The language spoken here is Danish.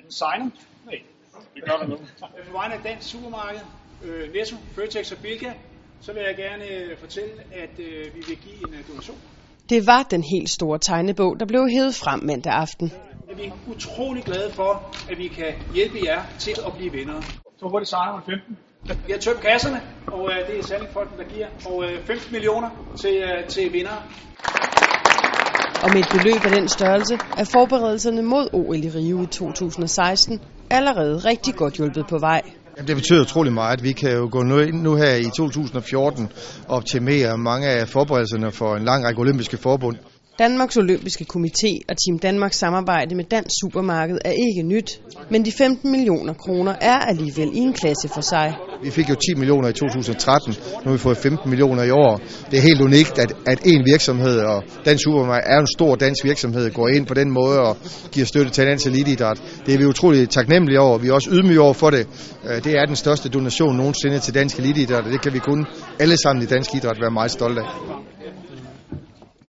Er den signet? Nej, det gør der nu. På vegne af Dansk Supermarked, øh, Netto, Føtex og Bilka, så vil jeg gerne øh, fortælle, at øh, vi vil give en øh, donation. Det var den helt store tegnebog, der blev hævet frem mandag aften. At vi er utrolig glade for, at vi kan hjælpe jer til at blive vindere. Så hurtigt signer man 15. Vi har tømt kasserne, og øh, det er Sandingfolken, der giver, og øh, 15 millioner til, øh, til vindere. Og med et beløb af den størrelse er forberedelserne mod OL i Rio i 2016 allerede rigtig godt hjulpet på vej. Det betyder utrolig meget. Vi kan jo gå nu, nu her i 2014 og optimere mange af forberedelserne for en lang række olympiske forbund. Danmarks Olympiske Komité og Team Danmarks samarbejde med Dansk Supermarked er ikke nyt, men de 15 millioner kroner er alligevel i en klasse for sig. Vi fik jo 10 millioner i 2013, nu har vi fået 15 millioner i år. Det er helt unikt, at, at en virksomhed, og Dansk Supermarked er en stor dansk virksomhed, går ind på den måde og giver støtte til dansk eliteidræt. Det er vi utroligt taknemmelige over. Vi er også ydmyge over for det. Øh, det er den største donation nogensinde til dansk eliteidræt, og det kan vi kun alle sammen i dansk idræt være meget stolte af.